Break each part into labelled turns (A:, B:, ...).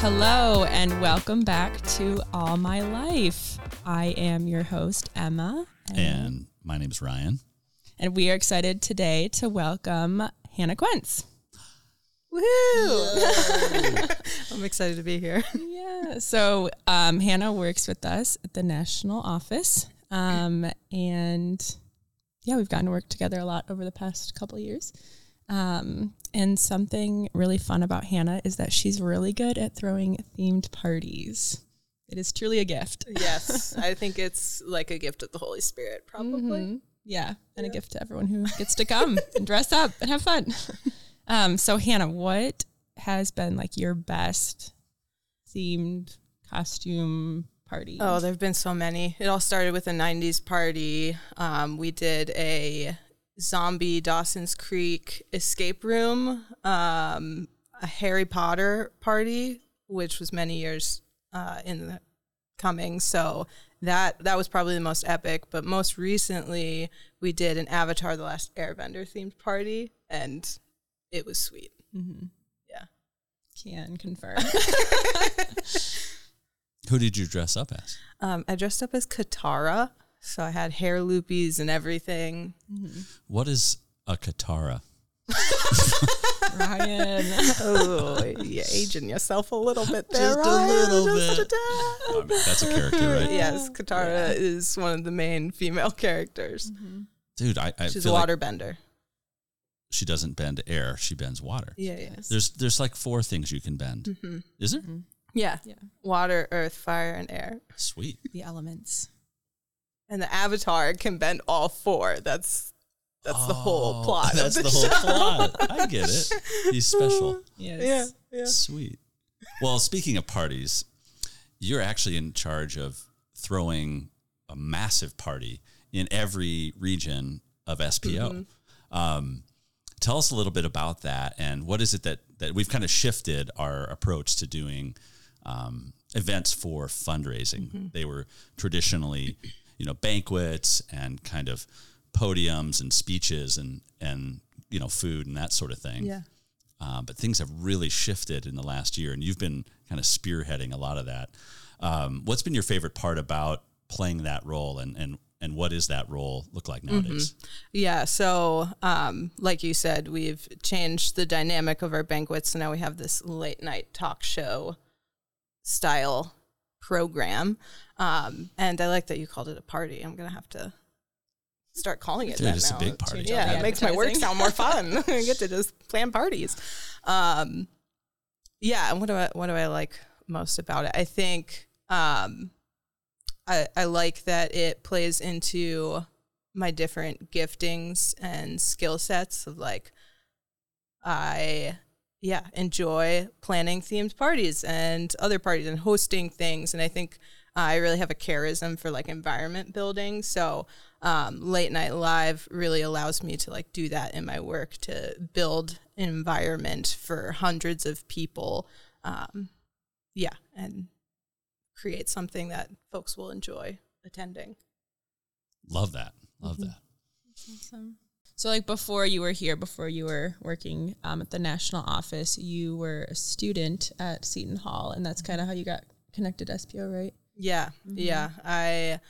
A: Hello, and welcome back to All My Life. I am your host, Emma,
B: And my name is Ryan.
A: and we are excited today to welcome Hannah Quense.
C: Woohoo! I'm excited to be here.
A: Yeah, so um, Hannah works with us at the national office, um, and yeah, we've gotten to work together a lot over the past couple of years. Um, and something really fun about Hannah is that she's really good at throwing themed parties. It is truly a gift.
C: Yes, I think it's like a gift of the Holy Spirit, probably.
A: Mhm. Yeah, and a gift to everyone who gets to come and dress up and have fun. Um, so Hannah, what has been like your best themed costume party?
C: Oh, there have been so many. It all started with a 90s party. Um, we did a zombie Dawson's Creek escape room, um, a Harry Potter party, which was many years uh, in the coming. So that that was probably the most epic. But most recently, we did an Avatar: The Last Airbender themed party, and it was sweet. Yeah.
A: can confirm.
B: Who did you dress up as?
C: Um, I dressed up as Katara, so I had hair loopies and everything.
B: What is a katara?
A: Ryan.
C: oh, you're aging yourself a little bit there,
B: Just a
C: Ryan.
B: little
C: Just
B: bit.
C: a tad.
B: I mean, that's a character, right?
C: Yes, Katara is one of the main female characters.
B: Dude, I, I
C: She's a
B: feel like
C: waterbender.
B: she doesn't bend air; she bends water.
C: Yeah, yeah.
B: There's there's like four things you can bend. Is there?
C: Yeah.
A: Yeah.
C: Water, earth, fire, and air.
B: Sweet.
A: the elements.
C: And the avatar can bend all four. That's that's the whole
B: Oh,
C: plot.
B: That's
C: of
B: the,
C: the,
B: whole plot. I get it. He's special.
A: Yes.
C: Yeah, yeah.
B: Sweet. Well, speaking of parties, you're actually in charge of throwing a massive party in every region of SPO. Um, tell us a little bit about that, and what is it that that we've kind of shifted our approach to doing um, events for fundraising. They were traditionally, you know, banquets and kind of podiums and speeches and and you know food and that sort of thing.
C: Yeah.
B: Uh, but things have really shifted in the last year, and you've been kind of spearheading a lot of that. Um, what's been your favorite part about playing that role, and and and what does that role look like nowadays?
C: Yeah, so um, like you said, we've changed the dynamic of our banquets. So now we have this late night talk show style program. Um, and I like that you called it a party. I'm going to have to start calling it
B: Dude,
C: that
B: it's a
C: now.
B: big party.
C: Yeah,
A: Yeah,
C: it makes my work sound more fun. I get to just plan parties. Um, yeah, and what do I what do I like most about it? I think um, I I like that it plays into my different giftings and skill sets of like I yeah enjoy planning themed parties and other parties and hosting things and I think I really have a charism for like environment building so um, late night live really allows me to like do that in my work to build an environment for hundreds of people um, yeah and create something that folks will enjoy attending
B: Love that. Love
C: Mm-hmm.
B: that.
A: Awesome. So, like before you were here, before you were working um, at the national office, you were a student at Seton Hall, and that's kind of how you got connected to SPO, right?
C: Yeah, yeah. I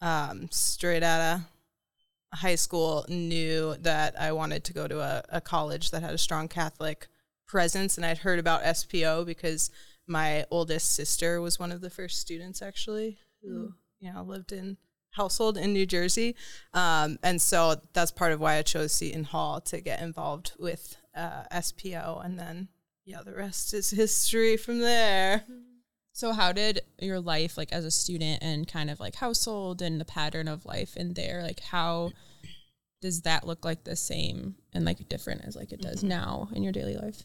C: um, straight out of high school knew that I wanted to go to a, a college that had a strong Catholic presence, and I'd heard about SPO because my oldest sister was one of the first students actually who you know lived in household in New Jersey, um, and so that's part of why I chose Seton Hall to get involved with uh, SPO, and then yeah, the rest is history from there.
A: So, how did your life, like as a student, and kind of like household and the pattern of life in there, like how does that look like the same and like different as like it does now in your daily life?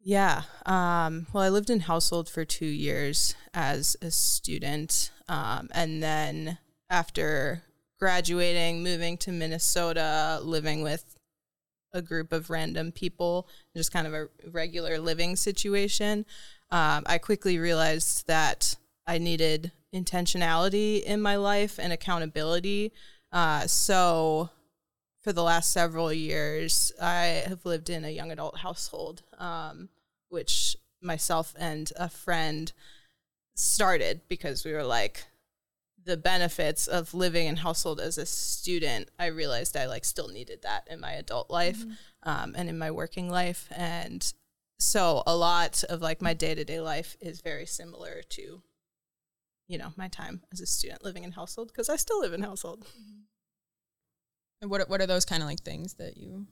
C: Yeah. Um, well, I lived in household for two years as a student. Um, and then after graduating, moving to Minnesota, living with a group of random people, just kind of a regular living situation, um, I quickly realized that I needed intentionality in my life and accountability. Uh, so for the last several years, I have lived in a young adult household, um, which myself and a friend started because we were like, the benefits of living in household as a student, I realized I like still needed that in my adult life mm-hmm. um, and in my working life. And so a lot of like my day to day life is very similar to, you know, my time as a student living in household because I still live in household. Mm-hmm.
A: And what what are those kind of like things that you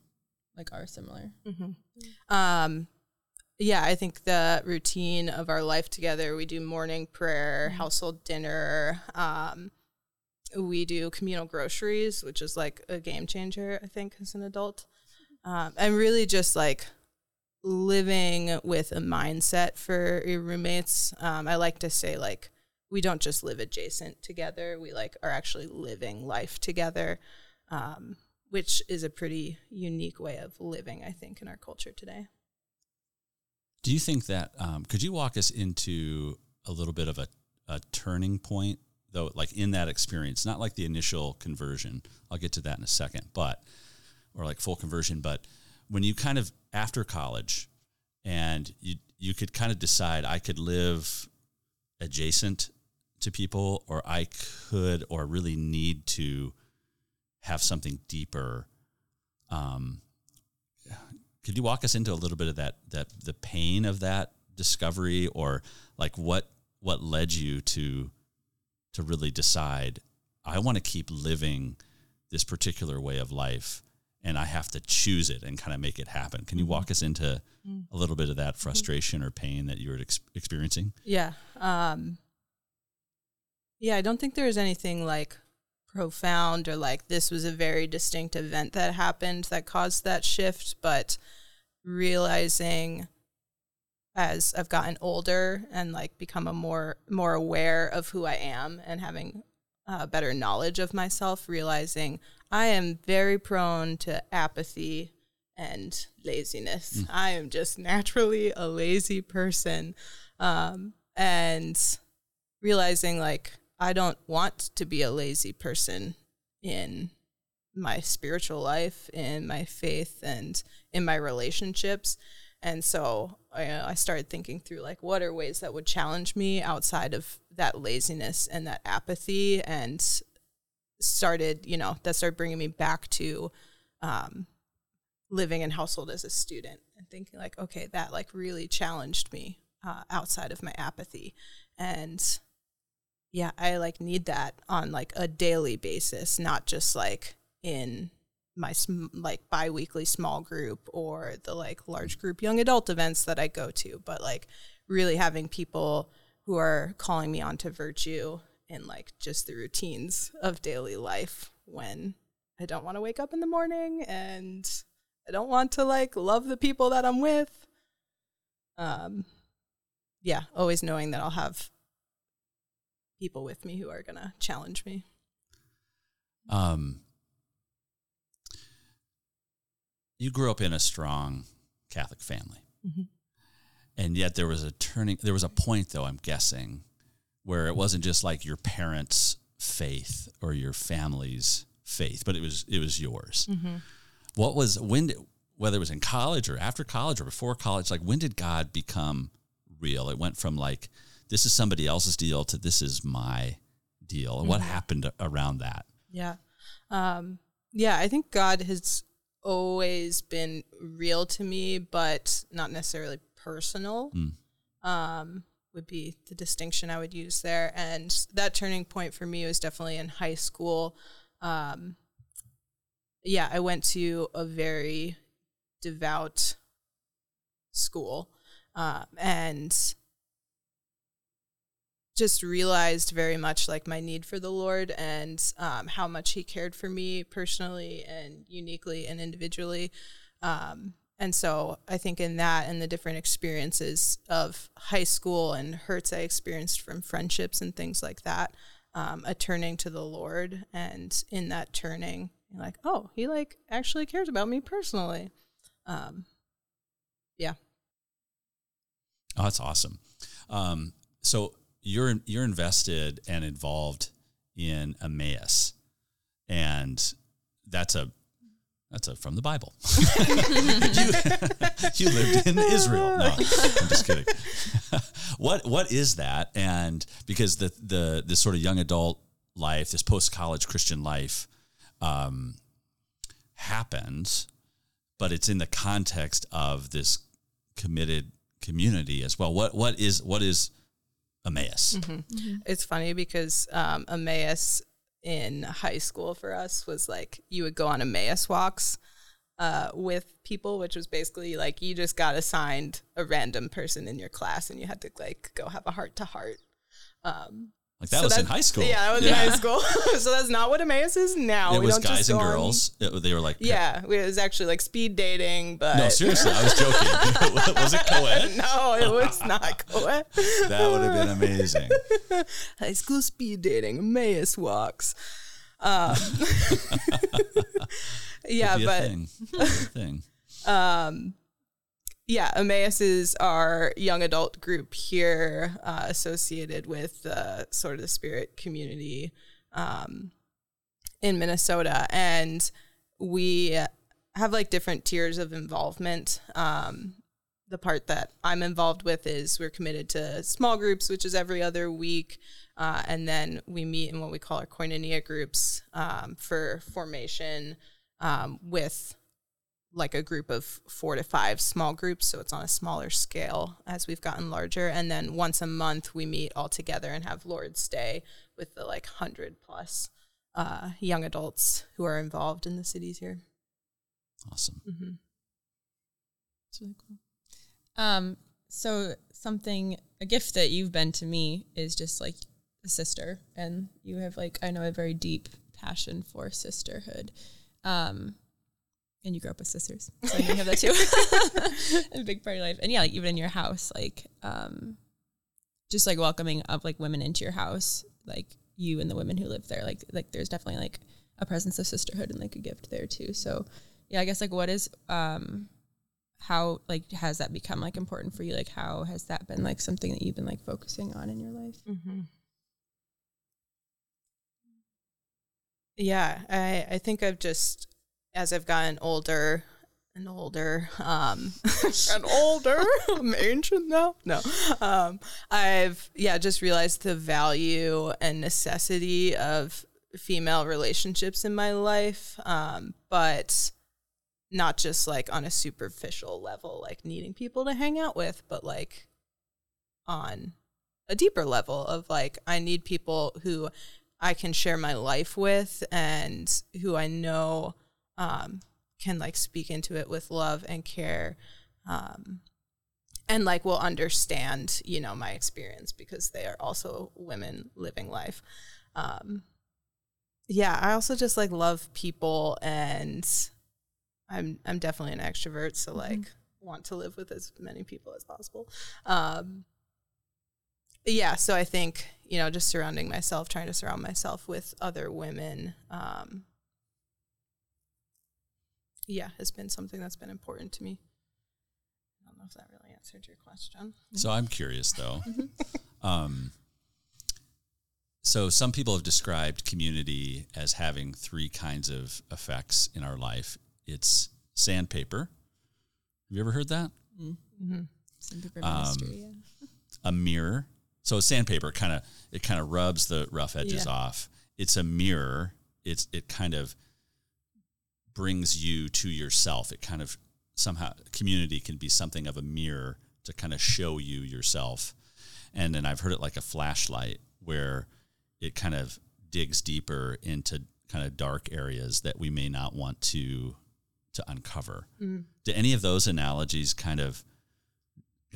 A: like are similar?
C: Mm-hmm. Um, yeah, I think the routine of our life together. We do morning prayer, mm-hmm. household dinner. Um, we do communal groceries, which is like a game changer. I think as an adult, um, and really just like living with a mindset for your roommates. Um, I like to say like we don't just live adjacent together. We like are actually living life together um, which is a pretty unique way of living, I think, in our culture today.
B: Do you think that, um, could you walk us into a little bit of a, a turning point, though, like in that experience, not like the initial conversion? I'll get to that in a second, but, or like full conversion, but when you kind of after college and you, you could kind of decide I could live adjacent to people or I could or really need to have something deeper. Um, could you walk us into a little bit of that that the pain of that discovery, or like what what led you to to really decide I want to keep living this particular way of life and I have to choose it and kind of make it happen. Can you walk mm-hmm. us into mm-hmm. a little bit of that mm-hmm. frustration or pain that you were ex- experiencing?
C: Yeah. Um, yeah, I don't think there's anything like profound or like this was a very distinct event that happened that caused that shift, but realizing as I've gotten older and like become a more more aware of who I am and having a better knowledge of myself, realizing I am very prone to apathy and laziness. Mm. I am just naturally a lazy person, um, and realizing like I don't want to be a lazy person in my spiritual life, in my faith, and in my relationships. And so I, I, started thinking through like, what are ways that would challenge me outside of that laziness and that apathy? And started, you know, that started bringing me back to um, living in household as a student and thinking like, okay, that like really challenged me uh, outside of my apathy. And yeah, I like need that on like a daily basis, not just like in my sm- like biweekly small group or the like large group young adult events that I go to, but like really having people who are calling me on to virtue in like just the routines of daily life when I don't want to wake up in the morning and I don't want to like love the people that I'm with. Um yeah, always knowing that I'll have people with me who are going to challenge me. Um,
B: you grew up in a strong Catholic family. Mm-hmm. And yet there was a turning, there was a point, though, I'm guessing, where it wasn't just like your parents' faith or your family's faith, but it was it was yours. Mm-hmm. What was when did, whether it was in college or after college or before college, like when did God become real? It went from like this is somebody else's deal to this is my deal. Mm-hmm. What happened around that?
C: Yeah. Um, yeah, I think God has always been real to me, but not necessarily personal. Mm. Um, would be the distinction I would use there. And that turning point for me was definitely in high school. Um, yeah, I went to a very devout school. Um, and just realized very much like my need for the Lord and um, how much He cared for me personally and uniquely and individually. Um, and so I think in that and the different experiences of high school and hurts I experienced from friendships and things like that, um, a turning to the Lord. And in that turning, like, oh, He like actually cares about me personally. Um, yeah.
B: Oh, that's awesome. Um, so you're you're invested and involved in Emmaus, and that's a that's a from the Bible. you, you lived in Israel. No, I'm just kidding. what what is that? And because the the this sort of young adult life, this post college Christian life, um, happens, but it's in the context of this committed community as well. What what is what is Emmaus?
C: It's funny because um, Emmaus in high school for us was like you would go on Emmaus walks uh, with people, which was basically like you just got assigned a random person in your class and you had to like go have a heart to heart.
B: Like that was in high school.
C: Yeah, that was in high school. so that's not what Emmaus is now.
B: It
C: We
B: was
C: don't just
B: guys and girls. It- they were like
C: yeah, it was actually like speed dating, but
B: No, seriously, I was joking. was it co-ed?
C: no, it was not co-ed.
B: That would have been amazing.
C: high school speed dating, Emmaus walks. Um, yeah, but
B: thing. Thing.
C: Yeah, Emmaus is our young adult group here, uh, associated with uh, Sword of the Spirit community um, in Minnesota, and we have like different tiers of involvement. Um, the part that I'm involved with is we're committed to small groups, which is every other week. Uh, and then we meet in what we call our koinonia groups um, for formation um, with like a group of four to five small groups. So it's on a smaller scale as we've gotten larger. And then once a month, we meet all together and have Lord's Day with the like 100 plus uh, young adults who are involved in the cities here.
B: Awesome.
A: It's really cool. Um, so something a gift that you've been to me is just like a sister, and you have like I know a very deep passion for sisterhood. Um, and you grew up with sisters, so you have that too. a big part of life, and yeah, like even in your house, like um, just like welcoming of like women into your house, like you and the women who live there, like like there's definitely like a presence of sisterhood and like a gift there too. So yeah, I guess like what is um how like has that become like important for you? Like how has that been like something that you've been like focusing on in your life?
C: Yeah, I, I think I've just, as I've gotten older and older, um, and older, I'm ancient now. No, um, I've, yeah, just realized the value and necessity of female relationships in my life. Um, but not just like on a superficial level, like needing people to hang out with, but like on a deeper level of like, I need people who I can share my life with and who I know um, can like speak into it with love and care. Um, and like will understand, you know, my experience because they are also women living life. Um, yeah, I also just like love people and I'm I'm definitely an extrovert, so like want to live with as many people as possible. Um, yeah, so I think you know just surrounding myself, trying to surround myself with other women. Um, yeah, has been something that's been important to me. I don't know if that really answered your question.
B: So I'm curious though. um, so some people have described community as having three kinds of effects in our life. It's sandpaper. Have you ever heard that?
A: Sandpaper
B: Um,
A: ministry, yeah.
B: a mirror. So sandpaper kind of it kind of rubs the rough edges
C: Yeah.
B: off. It's a mirror. It's it kind of brings you to yourself. It kind of somehow community can be something of a mirror to kind of show you yourself. And then I've heard it like a flashlight where it kind of digs deeper into kind of dark areas that we may not want to to uncover. Mm-hmm. Do any of those analogies kind of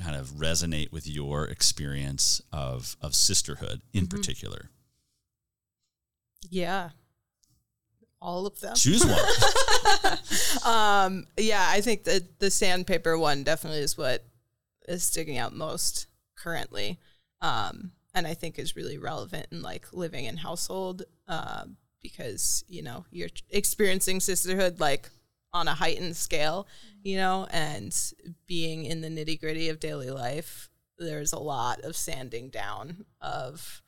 B: kind of resonate with your experience of of sisterhood in mm-hmm. particular?
C: Yeah, all of them.
B: Choose one.
C: Um, yeah, I think that the sandpaper one definitely is what is sticking out most currently. Um, and I think is really relevant in like living in household, uh, because, you know, you're experiencing sisterhood like on a heightened scale, you know, and being in the nitty gritty of daily life, there's a lot of sanding down of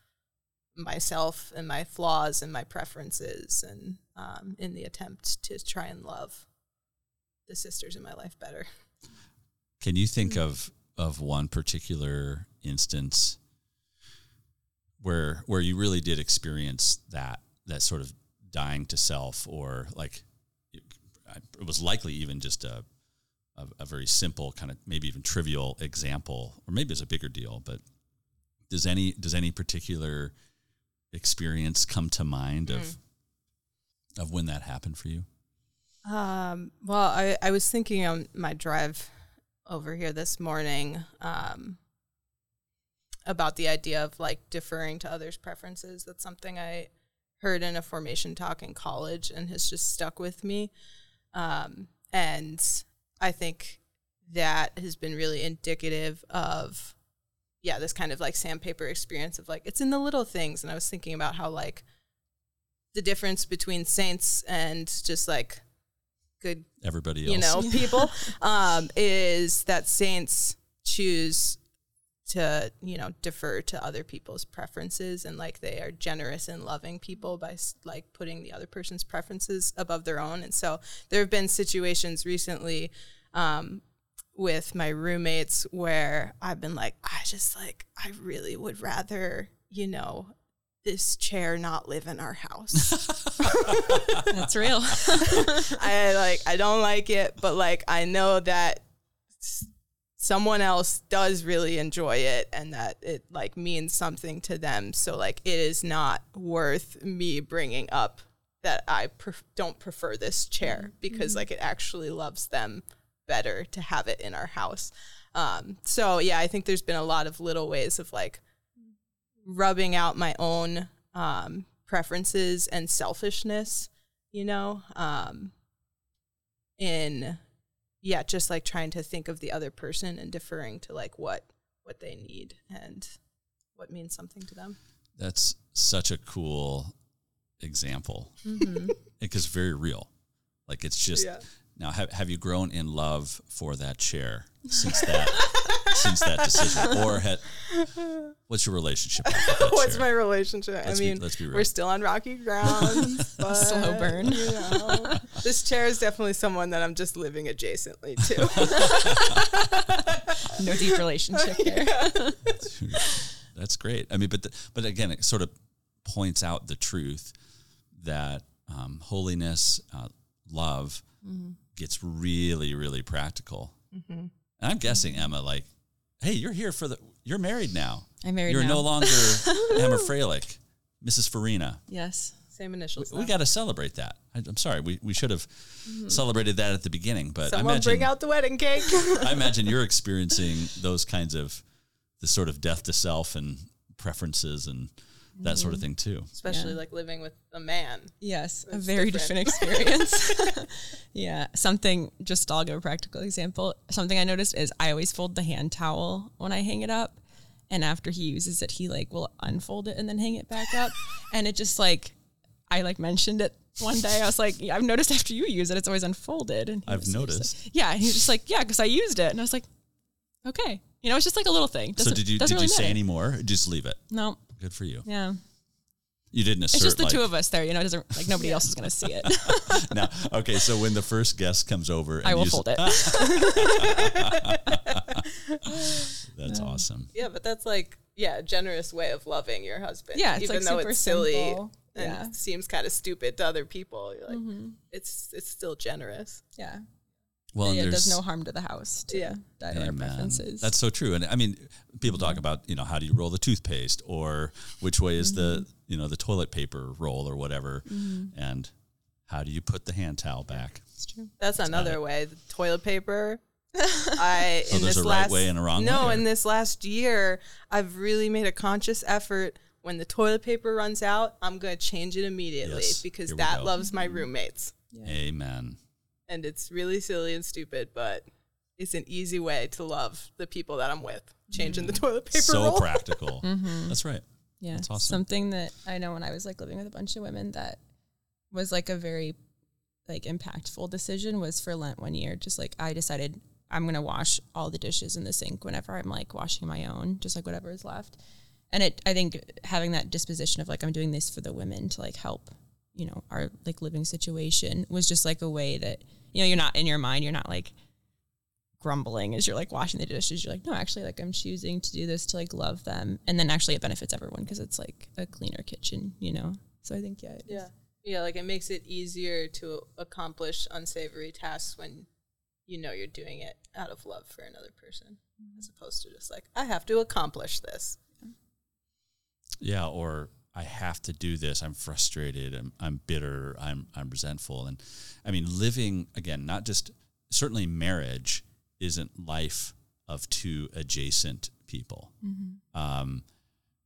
C: myself and my flaws and my preferences and um, in the attempt to try and love the sisters in my life better.
B: Can you think of of one particular instance where where you really did experience that that sort of dying to self, or like it, it was likely even just a, a a very simple kind of maybe even trivial example, or maybe it's a bigger deal. But does any does any particular experience come to mind of of when that happened for you?
C: Um, well, I, I was thinking on my drive over here this morning um, about the idea of like deferring to others' preferences. That's something I heard in a formation talk in college and has just stuck with me. Um, and I think that has been really indicative of, yeah, this kind of like sandpaper experience of like, it's in the little things. And I was thinking about how like the difference between saints and just like good
B: Everybody else,
C: you know people um, is that saints choose to you know defer to other people's preferences and like they are generous and loving people by like putting the other person's preferences above their own and so there have been situations recently um, with my roommates where i've been like i just like i really would rather you know this chair not live in our house
A: That's real.
C: I like I don't like it, but like I know that someone else does really enjoy it and that it like means something to them. So like it is not worth me bringing up that I pref- don't prefer this chair because mm-hmm. like it actually loves them better to have it in our house. Um, so yeah, I think there's been a lot of little ways of like rubbing out my own um, preferences and selfishness, you know, um, in yeah, just like trying to think of the other person and deferring to like what what they need and what means something to them.
B: That's such a cool example because very real. Like it's just
C: Yeah.
B: Now. Have, have you grown in love for that chair since that since that decision, or had, what's your relationship? With that
C: What's
B: chair?
C: my relationship?
B: Let's
C: I
B: be-
C: mean,
B: let's be real.
C: we're still on rocky ground. but,
A: Slow burn.
C: You know, this chair is definitely someone that I'm just living adjacently to.
A: no deep relationship there.
B: That's great. I mean, but the, but again, it sort of points out the truth that um, holiness, uh, love, gets really, really practical. Mm-hmm. And I'm guessing Emma, like, hey, you're here for the. You're married now.
A: I'm married
B: You're
A: now.
B: no longer Emma Freilich, Mrs. Farina.
A: Yes.
C: Same initials.
B: We
C: though.
B: got to celebrate that. I, I'm sorry, we, we should have mm-hmm. celebrated that at the beginning, but I
C: Someone
B: imagine
C: bring out the wedding cake.
B: I imagine you're experiencing those kinds of the sort of death to self and preferences and that sort of mm-hmm. thing too.
C: Especially
A: Yeah.
C: like living with a man.
A: Yes, a very
C: different.
A: different, experience. yeah, something. Just I'll give a practical example. Something I noticed is I always fold the hand towel when I hang it up, and after he uses it, he like will unfold it and then hang it back up, and it just like I like mentioned it one day. I was like, yeah, I've noticed after you use it, it's always unfolded. And
B: I've
A: was just like-
B: noticed.
A: yeah, and he just like, yeah, because I used it, and I was like, okay, you know, it's just like a little thing.
B: So
A: Doesn't-
B: did you did
A: doesn't
B: you
A: really
B: say
A: matter.
B: any more? Just leave it.
A: No.
B: Good for you.
A: Yeah,
B: You didn't assert
A: it's just the
B: like,
A: two of us there. You know, it doesn't like nobody else is gonna see it.
B: now. Okay, so when the first guest comes over, and
A: I will
B: you s-
A: fold it.
B: That's awesome.
C: Yeah, but that's like yeah, a generous way of loving your husband.
A: Yeah, it's,
C: even
A: like,
C: though
A: super
C: it's silly
A: simple.
C: and
A: Yeah. Mm-hmm.
C: seems kind of stupid to other people. You're like, it's it's still generous.
A: Yeah.
B: Well, and
A: yeah, it
B: there's
A: does no harm to the house. To
C: Yeah.
A: diet our preferences.
B: That's so true. And I mean, people
A: Mm-hmm.
B: talk about, you know, how do you roll the toothpaste or which way is the,
A: Mm-hmm.
B: you know, the toilet paper roll or whatever. And how do you put the hand towel back?
A: That's true.
C: That's another way. The toilet paper. I
B: So
C: in
B: there's
C: this
B: a right
C: last
B: way and a wrong
C: no,
B: way, or-
C: in this last year, I've really made a conscious effort. When the toilet paper runs out, I'm gonna change it immediately
B: Yes,
C: because that
B: go.
C: loves my roommates,
B: Amen.
C: And it's really silly and stupid, but it's an easy way to love the people that I'm with. Changing the toilet paper
B: so
C: roll.
B: practical.
A: Mm-hmm.
B: That's right.
A: Yeah.
B: That's awesome.
A: Something that I know when I was like living with a bunch of women that was like a very like impactful decision was for Lent one year. Just like I decided I'm gonna wash all the dishes in the sink whenever I'm like washing my own, just like whatever is left. and it I think having that disposition of like I'm doing this for the women to like help, you know, our like living situation was just like a way that you know you're not in your mind you're not like grumbling as you're like washing the dishes you're like no actually like i'm choosing to do this to like love them and then actually it benefits everyone because it's like a cleaner kitchen you know so i think yeah it is.
C: Yeah. Yeah, like it makes it easier to accomplish unsavory tasks when you know you're doing it out of love for another person mm-hmm. as opposed to just like, I have to accomplish this.
B: Yeah, or I have to do this. I'm frustrated. I'm, I'm bitter. I'm, I'm resentful. And I mean, living again, not just certainly marriage isn't life of two adjacent people. Um,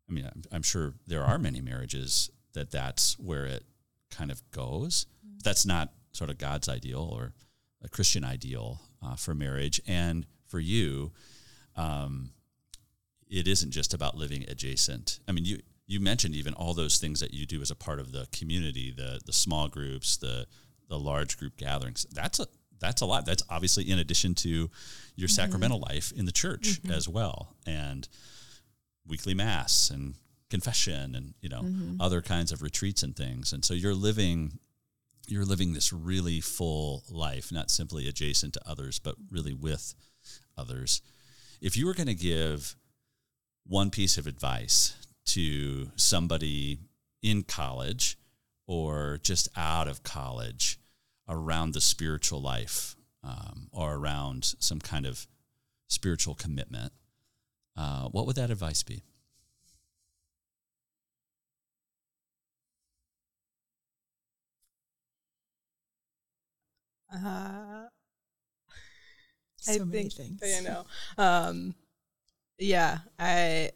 B: I mean, I'm, I'm sure there are many marriages that that's where it kind of goes. That's not sort of God's ideal or a Christian ideal uh, for marriage. And for you, um, it isn't just about living adjacent. I mean, you you mentioned even all those things that you do as a part of the community, the the small groups, the the large group gatherings. That's a that's a lot. That's obviously in addition to your mm-hmm. sacramental life in the church mm-hmm. as well, and weekly mass and confession and you know mm-hmm. other kinds of retreats and things. And so you're living you're living this really full life, not simply adjacent to others, but really with others. If you were going to give one piece of advice to somebody in college or just out of college around the spiritual life um, or around some kind of spiritual commitment, uh, what would that advice be?
C: Uh,
A: so
C: I
A: many
C: think
A: things
C: I know. Um, yeah, I a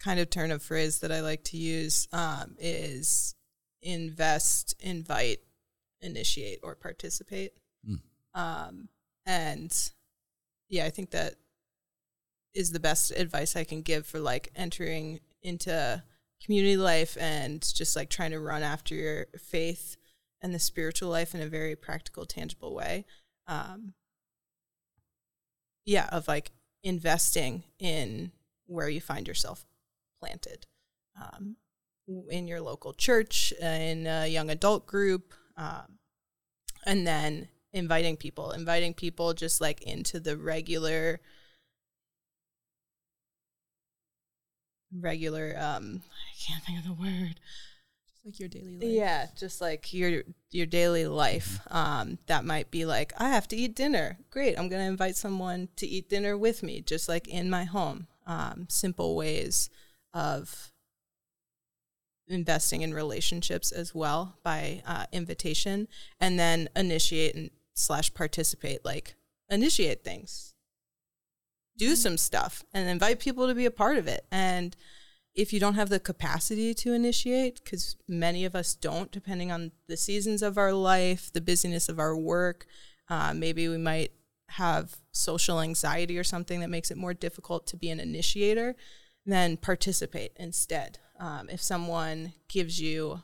C: kind of turn of phrase that I like to use um, is invest, invite, initiate, or participate.
B: Mm.
C: Um, and yeah, I think that is the best advice I can give for like entering into community life and just like trying to run after your faith and the spiritual life in a very practical, tangible way. Um, yeah, of like investing in where you find yourself planted um, in your local church, uh, in a young adult group, um, and then inviting people, inviting people just like into the regular, regular. Um, I can't think of the word.
A: Just like your daily life
C: Yeah, just like your your daily life. Um, that might be like I have to eat dinner. Great, I'm gonna invite someone to eat dinner with me, just like in my home. Um, simple ways of investing in relationships as well by uh, invitation, and then initiate and slash participate. Like initiate things, do some stuff, and invite people to be a part of it. And if you don't have the capacity to initiate, because many of us don't, depending on the seasons of our life, the busyness of our work, uh, maybe we might have social anxiety or something that makes it more difficult to be an initiator, then participate instead. Um, if someone gives you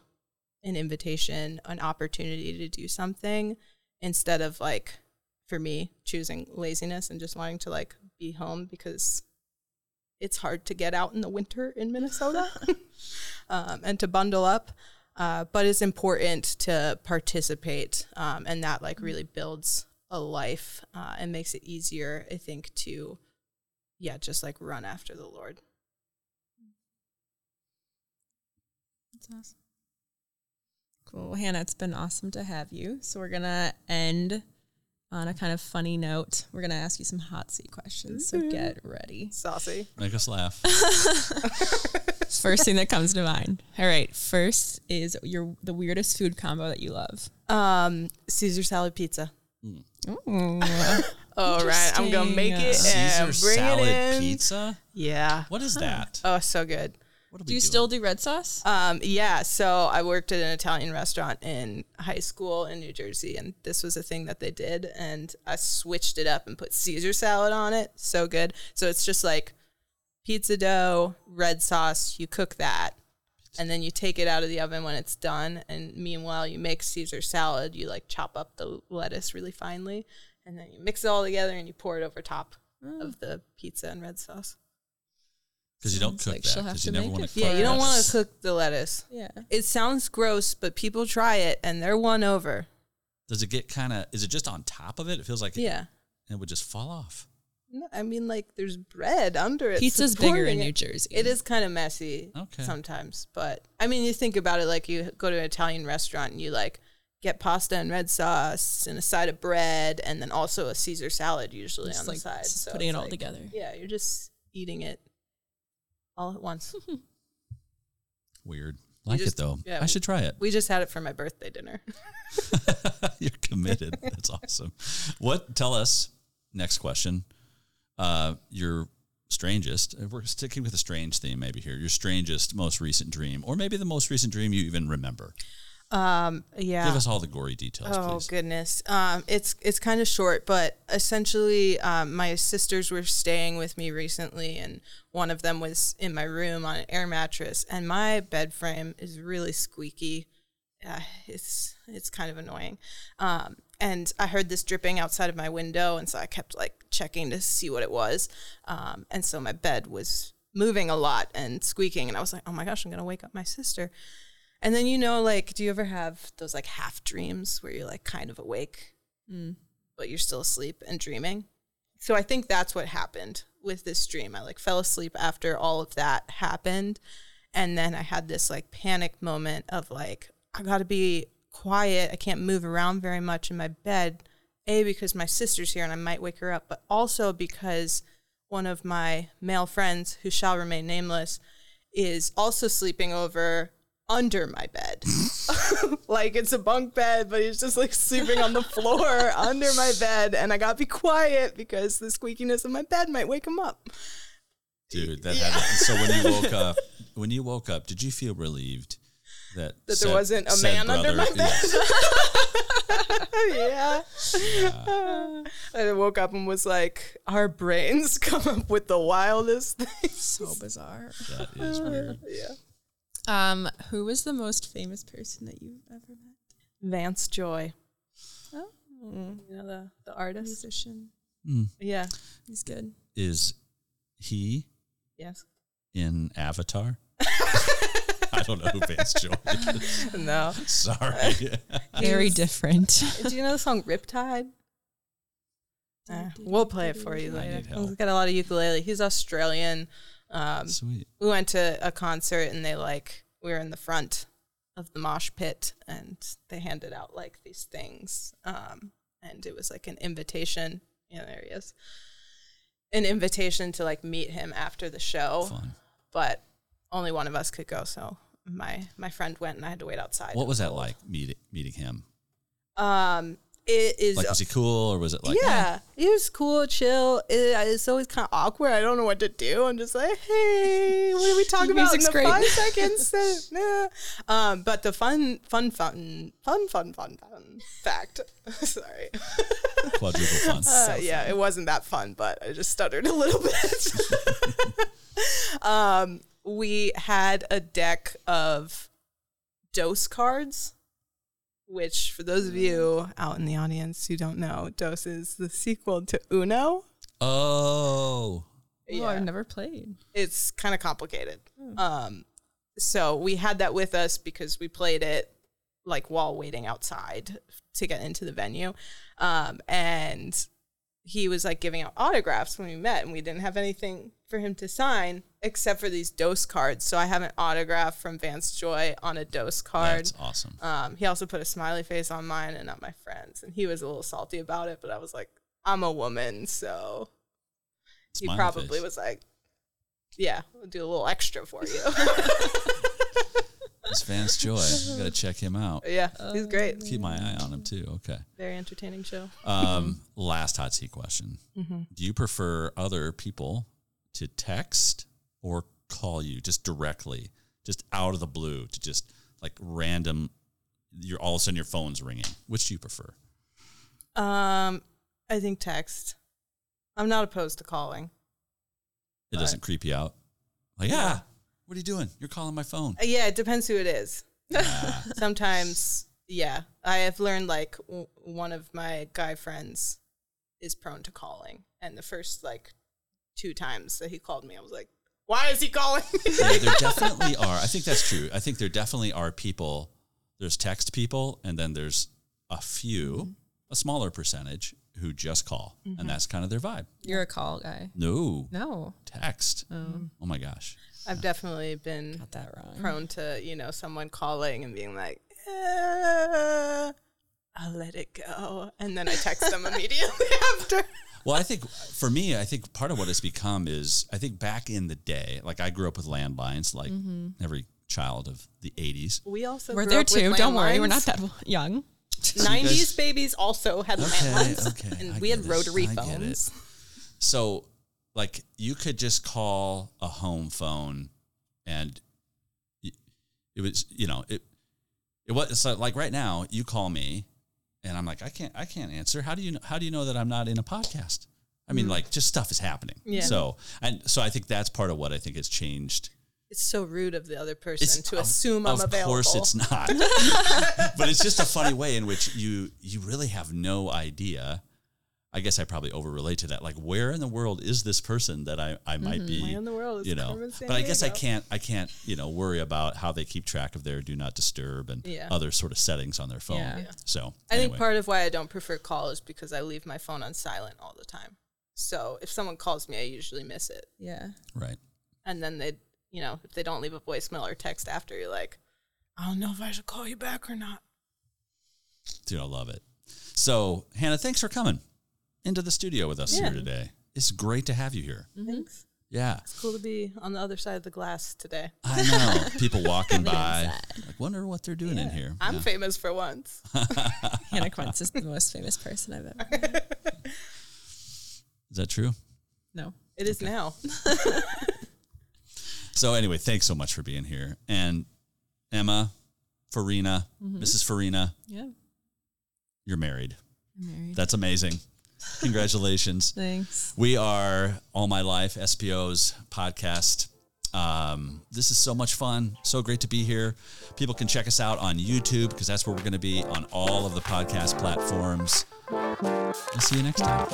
C: an invitation, an opportunity to do something, instead of like, for me, choosing laziness and just wanting to like be home because it's hard to get out in the winter in Minnesota um, and to bundle up. Uh, but it's important to participate, um, and that like really builds a life uh, and makes it easier, I think, to yeah, just like run after the Lord.
A: That's awesome. Cool. Well, Hannah, it's been awesome to have you. So we're gonna end on a kind of funny note. We're gonna ask you some hot seat questions. So get ready.
C: Saucy.
B: Make us laugh.
A: First thing that comes to mind. All right. First is your the weirdest food combo that you love.
C: Um, Caesar salad pizza.
A: Ooh.
C: All right, I'm gonna make it
A: Interesting.
C: and
B: Caesar
C: bring
B: salad
C: it in.
B: pizza?
C: Yeah.
B: What is that?
C: Oh, so good.
B: What are we
A: do you
B: doing?
A: still do red sauce?
C: Um, yeah, so I worked at an Italian restaurant in high school in New Jersey, and this was a thing that they did, and I switched it up and put Caesar salad on it. So good. So it's just like pizza dough, red sauce. You cook that, and then you take it out of the oven when it's done. And meanwhile, you make Caesar salad. You like chop up the lettuce really finely, and then you mix it all together and you pour it over top of the pizza and red sauce.
B: Because you don't cook
A: like
B: that. Because you never want to
A: for
C: Yeah, you don't want to cook the lettuce.
A: Yeah.
C: It sounds gross, but people try it and they're won over.
B: Does it get kind of? Is it just on top of it? It feels like
C: Yeah.
B: it would just fall off.
C: No, I mean, like, there's bread under it.
A: Pizza's bigger in
C: supporting
A: New
C: it.
A: Jersey.
C: It is kind of messy
B: Okay.
C: sometimes, but I mean, you think about it like you go to an Italian restaurant and you like get pasta and red sauce and a side of bread and then also a Caesar salad usually
A: Just
C: on
A: like
C: the side.
A: just
C: So
A: putting it all
C: like-
A: together.
C: Yeah, you're just eating it all at once.
B: Weird. Like
C: just-
B: it though.
C: yeah,
B: I should try it.
C: we just had it for my birthday dinner.
B: You're committed. That's awesome. What? Tell us. Next question. Uh, your strangest. uh, We're sticking with a strange theme, maybe here. Your strangest, most recent dream, or maybe the most recent dream you even remember.
C: Um, yeah.
B: Give us all the gory details,
C: Oh
B: please.
C: goodness. Um, it's it's kind of short, but essentially, um, my sisters were staying with me recently, and one of them was in my room on an air mattress, and my bed frame is really squeaky. Uh, it's it's kind of annoying. Um, and I heard this dripping outside of my window, and so I kept like checking to see what it was. Um, and so my bed was moving a lot and squeaking, and I was like, "Oh my gosh, I'm gonna wake up my sister." And then you know, like, do you ever have those like half dreams where you're like kind of awake, mm. but you're still asleep and dreaming? So I think that's what happened with this dream. I like fell asleep after all of that happened, and then I had this like panic moment of like, I got to be quiet. I can't move around very much in my bed. A because my sister's here and I might wake her up, but also because one of my male friends who shall remain nameless is also sleeping over under my bed. like it's a bunk bed, but he's just like sleeping on the floor under my bed. And I gotta be quiet because the squeakiness of my bed might wake him up.
B: Dude, that had so when you woke up, when you woke up, did you feel relieved that
C: That
B: said-
C: there wasn't a
B: said
C: man under my bed?
B: Yeah.
C: yeah. I woke up and was like, our brains come up with the wildest things.
A: so bizarre.
B: that is weird.
C: Yeah.
A: Um, who was the most famous person that you've ever met?
C: Vance Joy.
A: Oh,
C: Mm, you know the, the artist?
A: musician.
C: Yeah.
A: He's good.
B: Is he
C: Yes.
B: in Avatar? I don't know who Vance Joy is.
C: No.
B: Sorry.
A: Very different.
C: Do you know the song Riptide? Uh, we'll play it for you later.
B: need help.
C: He's got a lot of ukulele. He's Australian. Um,
B: Sweet.
C: we went to a concert and they like we were in the front of the mosh pit and they handed out like these things um, and it was like an invitation know there he is an invitation to like meet him after the show
B: Fun.
C: but only one of us could go so my my friend went and i had to wait outside
B: What was that like meeting meeting him?
C: um it is
B: Like was he cool or was it like
C: yeah, he was cool, chill. It, it's always kind of awkward. I don't know what to do. I'm just like, hey, what are we talking about in the
A: great.
C: five seconds? Nah. Um, but the fun, fun, fun, fun, fun, fun, fun fact. Sorry.
B: eh, quadruple fun?
C: Uh, yeah, it wasn't that fun, but I just stuttered a little bit. um, we had a deck of DOS cards, which, for those of you out in the audience who don't know, DOS is the sequel to Uno.
B: Oh.
A: Oh, I've never played.
C: it's kind of complicated. Um, so we had that with us because we played it like while waiting outside to get into the venue. Um, and he was like giving out autographs when we met, and we didn't have anything for him to sign except for these DOS cards. So I have an autograph from Vance Joy on a DOS card.
B: That's awesome.
C: Um, he also put a smiley face on mine and not my friend's, and he was a little salty about it. But I was like, I'm a woman, so he probably
B: face.
C: was like, "Yeah, we'll do a little extra for you."
B: It's Vance Joy. You gotta check him out.
C: yeah, he's great.
B: Keep my eye on him too. Okay.
C: Very entertaining show.
B: Um, last hot seat question.
C: Mm-hmm.
B: Do you prefer other people to text or call you just directly, just out of the blue, to just like random? You're all of a sudden your phone's ringing. Which do you prefer?
C: Um, I think text. I'm not opposed to calling.
B: It doesn't creep you out. Like, yeah, what are you doing? You're calling my phone.
C: Uh, yeah, it depends who it is. Sometimes, yeah, I have learned like w- one of my guy friends is prone to calling, and the first like two times that he called me, I was like, Why is he calling
B: yeah, there definitely are. I think that's true. I think there definitely are people. There's text people, and then there's a few, a smaller percentage who just call, and that's kind of their vibe.
A: You're a call guy.
B: No
A: No,
B: text. Oh my gosh.
C: I've definitely been
A: got that wrong.
C: prone to, you know, someone calling and being like, uh, I'll let it go. And then I text them immediately after.
B: Well, I think for me, I think part of what it's become is I think back in the day, like I grew up with landlines, like mm-hmm. every child of the '80s.
C: We also
A: We're
C: grew
A: there
C: up with
A: too. Don't worry, we're not that young.
C: 90s
B: guys-
C: babies also had
B: Okay,
C: landlines.
B: okay,
C: And
B: I
C: we had
B: it,
C: rotary
B: I
C: phones.
B: So, like, you could just call a home phone, and it was, you know, it it was so like right now you call me, and I'm like, I can't, I can't answer. How do you know? How do you know that I'm not in a podcast? I mean, hmm. like, just stuff is happening.
C: Yeah.
B: So, and so I think that's part of what I think has changed.
C: It's so rude of the other person
B: It's-
C: to
B: of-
C: assume I'm
B: of
C: available.
B: Of course, it's not. but it's just a funny way in which you you really have no idea. I guess I probably overrelate to that. Like, where in the world is this person that I, I might mm-hmm. be?
C: Where in the world is
B: you know,
C: Carmen
B: but I guess I can't I can't you know worry about how they keep track of their do not disturb and
C: Yeah.
B: other sort of settings on their phone.
A: Yeah. Yeah.
B: So
C: I think part of why I don't prefer call is because I leave my phone on silent all the time. So if someone calls me, I usually miss it.
A: Yeah.
B: right.
C: And then they, you know, if they don't leave a voicemail or text after, you're like, I don't know if I should call you back or not.
B: Dude, I love it. So Hannah, thanks for coming into the studio with us
C: Yeah.
B: here today. It's great to have you here.
C: Thanks.
B: Yeah.
C: It's cool to be on the other side of the glass today.
B: I know. People walking by, like, wonder what they're doing in here.
C: I'm
B: Yeah.
C: famous for once.
A: Hannah Quense is the most famous person I've ever met.
B: Is that true?
A: No.
C: It is now.
B: So anyway, thanks so much for being here. And Emma, Farina,
C: Mm-hmm.
B: Mrs. Farina,
A: Yeah.
B: you're married.
A: I'm married.
B: That's amazing. Congratulations.
A: Thanks.
B: We are All My Life, SPO's podcast. Um, this is so much fun. So great to be here. People can check us out on YouTube because that's where we're going to be on all of the podcast platforms. I'll see you next time.